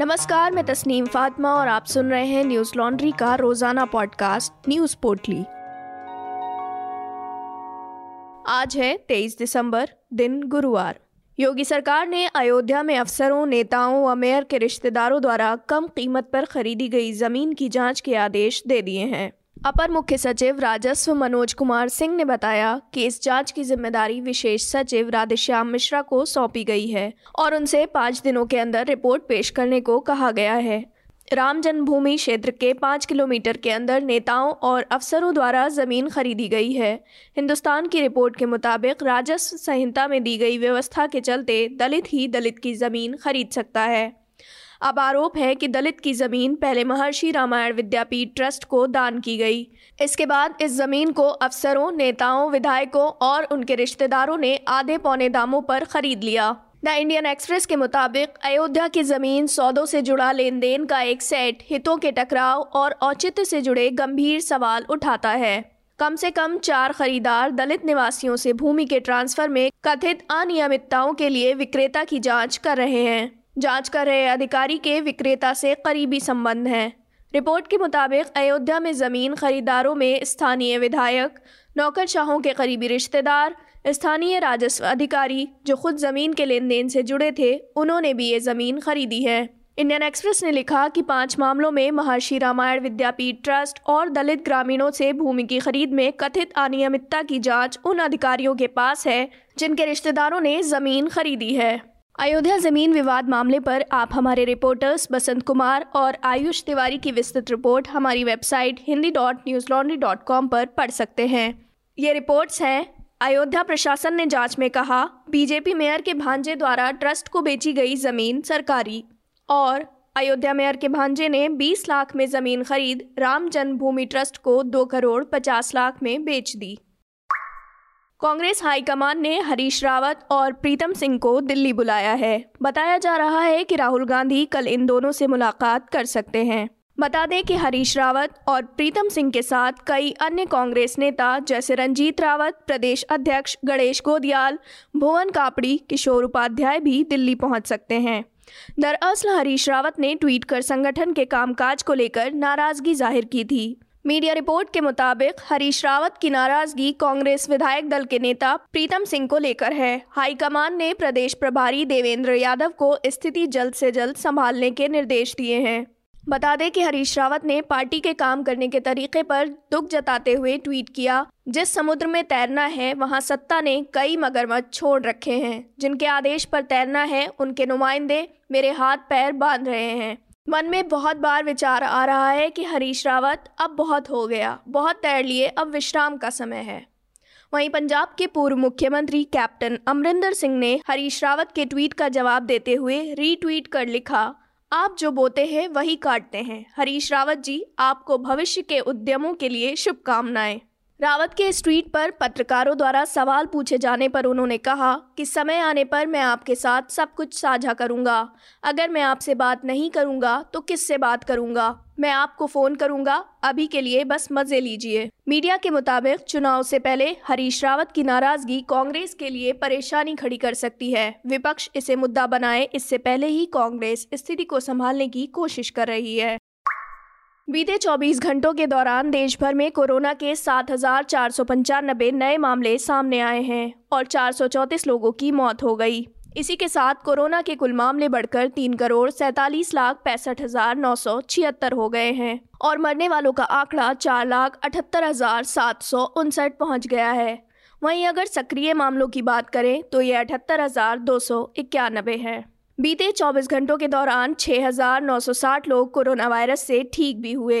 नमस्कार, मैं तस्नीम फातिमा और आप सुन रहे हैं न्यूज़ लॉन्ड्री का रोज़ाना पॉडकास्ट, न्यूज़ पोर्टली। आज है 23 दिसंबर, दिन गुरुवार। योगी सरकार ने अयोध्या में अफसरों, नेताओं व मेयर के रिश्तेदारों द्वारा कम कीमत पर खरीदी गई ज़मीन की जाँच के आदेश दे दिए हैं। अपर मुख्य सचिव राजस्व मनोज कुमार सिंह ने बताया कि इस जाँच की ज़िम्मेदारी विशेष सचिव राधेश्याम मिश्रा को सौंपी गई है और उनसे पाँच दिनों के अंदर रिपोर्ट पेश करने को कहा गया है। राम जन्मभूमि क्षेत्र के पाँच किलोमीटर के अंदर नेताओं और अफसरों द्वारा ज़मीन खरीदी गई है। हिंदुस्तान की रिपोर्ट के मुताबिक राजस्व संहिता में दी गई व्यवस्था के चलते दलित ही दलित की ज़मीन खरीद सकता है। अब आरोप है कि दलित की ज़मीन पहले महर्षि रामायण विद्यापीठ ट्रस्ट को दान की गई। इसके बाद इस ज़मीन को अफसरों, नेताओं, विधायकों और उनके रिश्तेदारों ने आधे पौने दामों पर खरीद लिया। द इंडियन एक्सप्रेस के मुताबिक, अयोध्या की ज़मीन सौदों से जुड़ा लेन देन का एक सेट हितों के टकराव और औचित्य से जुड़े गंभीर सवाल उठाता है। कम से कम चार खरीदार दलित निवासियों से भूमि के ट्रांसफ़र में कथित अनियमितताओं के लिए विक्रेता की जाँच कर रहे हैं। जाँच कर रहे अधिकारी के विक्रेता से करीबी संबंध हैं। रिपोर्ट के मुताबिक अयोध्या में ज़मीन खरीदारों में स्थानीय विधायक, नौकरशाहों के करीबी रिश्तेदार, स्थानीय राजस्व अधिकारी जो खुद ज़मीन के लेन देन से जुड़े थे, उन्होंने भी ये ज़मीन खरीदी है। इंडियन एक्सप्रेस ने लिखा कि पाँच मामलों में महर्षि रामायण विद्यापीठ ट्रस्ट और दलित ग्रामीणों से भूमि की खरीद में कथित अनियमितता की जाँच उन अधिकारियों के पास है, जिनके रिश्तेदारों ने ज़मीन खरीदी है। अयोध्या ज़मीन विवाद मामले पर आप हमारे रिपोर्टर्स बसंत कुमार और आयुष तिवारी की विस्तृत रिपोर्ट हमारी website Hindi dot Newslaundry dot com पर पढ़ सकते हैं। ये रिपोर्ट्स हैं। अयोध्या प्रशासन ने जाँच में कहा, बीजेपी मेयर के भांजे द्वारा ट्रस्ट को बेची गई ज़मीन सरकारी और अयोध्या मेयर के भांजे ने 20 लाख में ज़मीन खरीद राम जन्मभूमि ट्रस्ट को 2 करोड़ 50 लाख में बेच दी। कांग्रेस हाईकमान ने हरीश रावत और प्रीतम सिंह को दिल्ली बुलाया है। बताया जा रहा है कि राहुल गांधी कल इन दोनों से मुलाकात कर सकते हैं। बता दें कि हरीश रावत और प्रीतम सिंह के साथ कई अन्य कांग्रेस नेता, जैसे रंजीत रावत, प्रदेश अध्यक्ष गणेश गोदियाल, भुवन कापड़ी, किशोर उपाध्याय भी दिल्ली पहुँच सकते हैं। दरअसल हरीश रावत ने ट्वीट कर संगठन के कामकाज को लेकर नाराज़गी ज़ाहिर की थी। मीडिया रिपोर्ट के मुताबिक हरीश रावत की नाराज़गी कांग्रेस विधायक दल के नेता प्रीतम सिंह को लेकर है। हाईकमान ने प्रदेश प्रभारी देवेंद्र यादव को स्थिति जल्द से जल्द संभालने के निर्देश दिए हैं। बता दें कि हरीश रावत ने पार्टी के काम करने के तरीके पर दुख जताते हुए ट्वीट किया, जिस समुद्र में तैरना है, वहाँ सत्ता ने कई मगरमच्छ छोड़ रखे हैं। जिनके आदेश पर तैरना है, उनके नुमाइंदे मेरे हाथ पैर बाँध रहे हैं। मन में बहुत बार विचार आ रहा है कि हरीश रावत अब बहुत हो गया, बहुत तैर लिए, अब विश्राम का समय है। वहीं पंजाब के पूर्व मुख्यमंत्री कैप्टन अमरिंदर सिंह ने हरीश रावत के ट्वीट का जवाब देते हुए रीट्वीट कर लिखा, आप जो बोते हैं, वही काटते हैं। हरीश रावत जी, आपको भविष्य के उद्यमों के लिए शुभकामनाएँ। रावत के इस ट्वीट पर पत्रकारों द्वारा सवाल पूछे जाने पर उन्होंने कहा कि समय आने पर मैं आपके साथ सब कुछ साझा करूँगा। अगर मैं आपसे बात नहीं करूँगा तो किससे बात करूँगा? मैं आपको फ़ोन करूँगा। अभी के लिए बस मज़े लीजिए। मीडिया के मुताबिक, चुनाव से पहले हरीश रावत की नाराज़गी कांग्रेस के लिए परेशानी खड़ी कर सकती है। विपक्ष इसे मुद्दा बनाए, इससे पहले ही कांग्रेस स्थिति को संभालने की कोशिश कर रही है। बीते 24 घंटों के दौरान देश भर में कोरोना के सात हज़ार चार सौ पंचानबे नए मामले सामने आए हैं और चार सौ चौंतीस लोगों की मौत हो गई। इसी के साथ कोरोना के कुल मामले बढ़कर तीन करोड़ सैतालीस लाख पैंसठ हज़ार नौ सौ छिहत्तर हो गए हैं और मरने वालों का आंकड़ा चार लाख अठहत्तर हज़ार सात सौ उनसठ पहुँच गया है। वहीं अगर सक्रिय मामलों की बात करें तो ये अठहत्तर हज़ार दो सौ इक्यानबे है। बीते 24 घंटों के दौरान 6,960 लोग कोरोना वायरस से ठीक भी हुए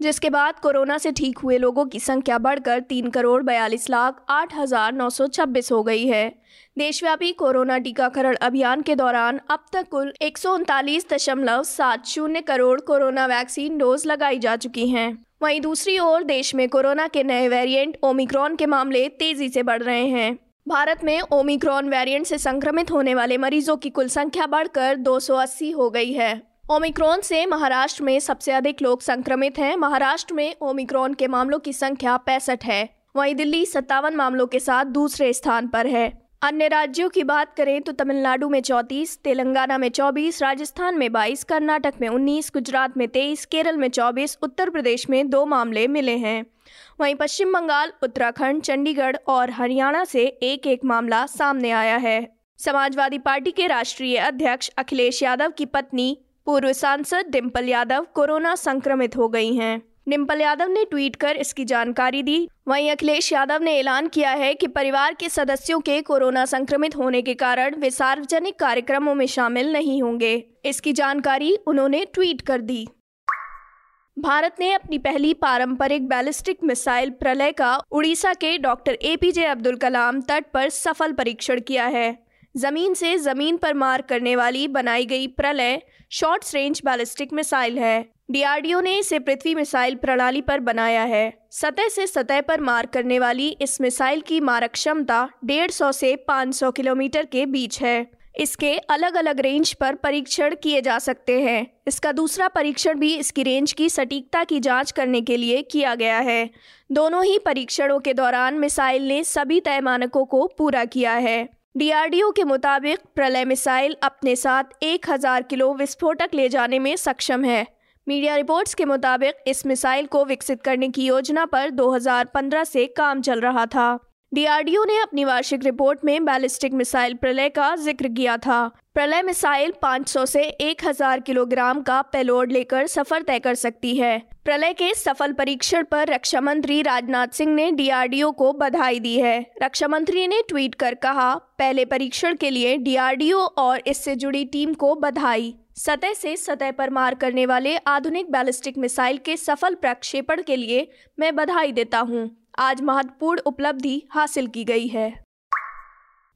जिसके बाद कोरोना से ठीक हुए लोगों की संख्या बढ़कर तीन करोड़ बयालीस लाख आठ हज़ार नौ सौ छब्बीस हो गई है। देशव्यापी कोरोना टीकाकरण अभियान के दौरान अब तक कुल एक सौ उनतालीस दशमलव सात शून्य करोड़ कोरोना वैक्सीन डोज लगाई जा चुकी हैं। वहीं दूसरी ओर देश में कोरोना के नए वेरिएंट ओमिक्रॉन के मामले तेज़ी से बढ़ रहे हैं। भारत में ओमिक्रॉन वेरिएंट से संक्रमित होने वाले मरीजों की कुल संख्या बढ़कर 280 हो गई है। ओमिक्रॉन से महाराष्ट्र में सबसे अधिक लोग संक्रमित हैं। महाराष्ट्र में ओमिक्रॉन के मामलों की संख्या पैंसठ है। वहीं दिल्ली सत्तावन मामलों के साथ दूसरे स्थान पर है। अन्य राज्यों की बात करें तो तमिलनाडु में 34, तेलंगाना में 24, राजस्थान में 22, कर्नाटक में 19, गुजरात में 23, केरल में 24, उत्तर प्रदेश में दो मामले मिले हैं। वहीं पश्चिम बंगाल उत्तराखंड चंडीगढ़ और हरियाणा से एक एक मामला सामने आया है। समाजवादी पार्टी के राष्ट्रीय अध्यक्ष अखिलेश यादव की पत्नी पूर्व सांसद डिम्पल यादव कोरोना संक्रमित हो गई हैं। डिम्पल यादव ने ट्वीट कर इसकी जानकारी दी। वहीं अखिलेश यादव ने ऐलान किया है कि परिवार के सदस्यों के कोरोना संक्रमित होने के कारण वे सार्वजनिक कार्यक्रमों में शामिल नहीं होंगे। इसकी जानकारी उन्होंने ट्वीट कर दी। भारत ने अपनी पहली पारंपरिक बैलिस्टिक मिसाइल प्रलय का उड़ीसा के डॉक्टर एपीजे अब्दुल कलाम तट पर सफल परीक्षण किया है। ज़मीन से ज़मीन पर मार करने वाली बनाई गई Pralay short range ballistic missile है। डीआरडीओ ने इसे पृथ्वी मिसाइल प्रणाली पर बनाया है। सतह से सतह पर मार करने वाली इस मिसाइल की मारक क्षमता डेढ़ सौ से 500 किलोमीटर के बीच है। इसके अलग अलग रेंज पर परीक्षण किए जा सकते हैं। इसका दूसरा परीक्षण भी इसकी रेंज की सटीकता की जाँच करने के लिए किया गया है। दोनों ही परीक्षणों के दौरान मिसाइल ने सभी तय मानकों को पूरा किया है। डीआरडीओ के मुताबिक प्रलय मिसाइल अपने साथ 1000 किलो विस्फोटक ले जाने में सक्षम है। मीडिया रिपोर्ट्स के मुताबिक इस मिसाइल को विकसित करने की योजना पर 2015 से काम चल रहा था। डीआरडीओ ने अपनी वार्षिक रिपोर्ट में बैलिस्टिक मिसाइल प्रलय का ज़िक्र किया था। प्रलय मिसाइल 500 से 1000 किलोग्राम का पेलोड लेकर सफ़र तय कर सकती है। प्रलय के सफल परीक्षण पर रक्षा मंत्री राजनाथ सिंह ने डीआरडीओ को बधाई दी है। रक्षा मंत्री ने ट्वीट कर कहा, पहले परीक्षण के लिए डीआरडीओ और इससे जुड़ी टीम को बधाई। सतह से सतह पर मार करने वाले आधुनिक बैलिस्टिक मिसाइल के सफल प्रक्षेपण के लिए मैं बधाई देता हूँ। आज महत्वपूर्ण उपलब्धि हासिल की गई है।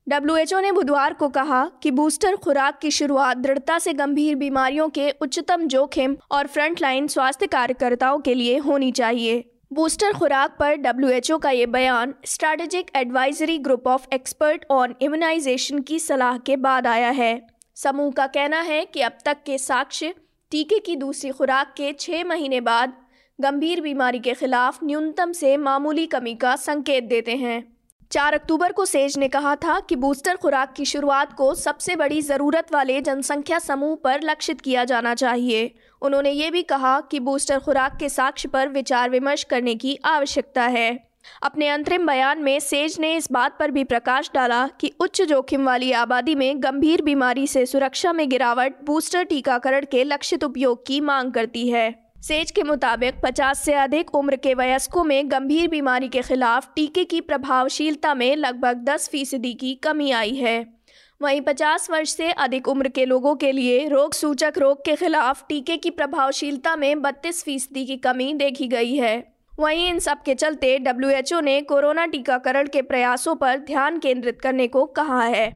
डब्ल्यू ने बुधवार को कहा कि बूस्टर खुराक की शुरुआत दृढ़ता से गंभीर बीमारियों के उच्चतम जोखिम और फ्रंटलाइन स्वास्थ्य कार्यकर्ताओं के लिए होनी चाहिए। बूस्टर खुराक पर डब्ल्यूएचओ का ये बयान strategic advisory group of expert on immunization की सलाह के बाद आया है। समूह का कहना है कि अब तक के साक्ष्य टीके की दूसरी खुराक के छः महीने बाद गंभीर बीमारी के खिलाफ न्यूनतम से मामूली कमी का संकेत देते हैं। चार अक्टूबर को सेज ने कहा था कि बूस्टर खुराक की शुरुआत को सबसे बड़ी ज़रूरत वाले जनसंख्या समूह पर लक्षित किया जाना चाहिए। उन्होंने ये भी कहा कि बूस्टर खुराक के साक्ष्य पर विचार विमर्श करने की आवश्यकता है। अपने अंतरिम बयान में सेज ने इस बात पर भी प्रकाश डाला कि उच्च जोखिम वाली आबादी में गंभीर बीमारी से सुरक्षा में गिरावट बूस्टर टीकाकरण के लक्षित उपयोग की मांग करती है। सेज के मुताबिक 50 से अधिक उम्र के वयस्कों में गंभीर बीमारी के खिलाफ टीके की प्रभावशीलता में लगभग 10 फ़ीसदी की कमी आई है। वहीं 50 वर्ष से अधिक उम्र के लोगों के लिए रोग सूचक रोग के खिलाफ टीके की प्रभावशीलता में 32 फ़ीसदी की कमी देखी गई है। वहीं इन सब के चलते डब्ल्यू ने कोरोना टीकाकरण के प्रयासों पर ध्यान केंद्रित करने को कहा है।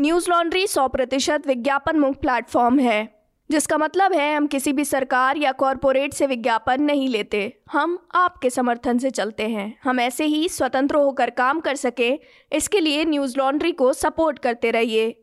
न्यूज़ लॉन्ड्री सौ प्रतिशत विज्ञापन मुक्त प्लेटफॉर्म है, जिसका मतलब है हम किसी भी सरकार या कॉरपोरेट से विज्ञापन नहीं लेते। हम आपके समर्थन से चलते हैं। हम ऐसे ही स्वतंत्र होकर काम कर सके। इसके लिए न्यूज़ लॉन्ड्री को सपोर्ट करते रहिए।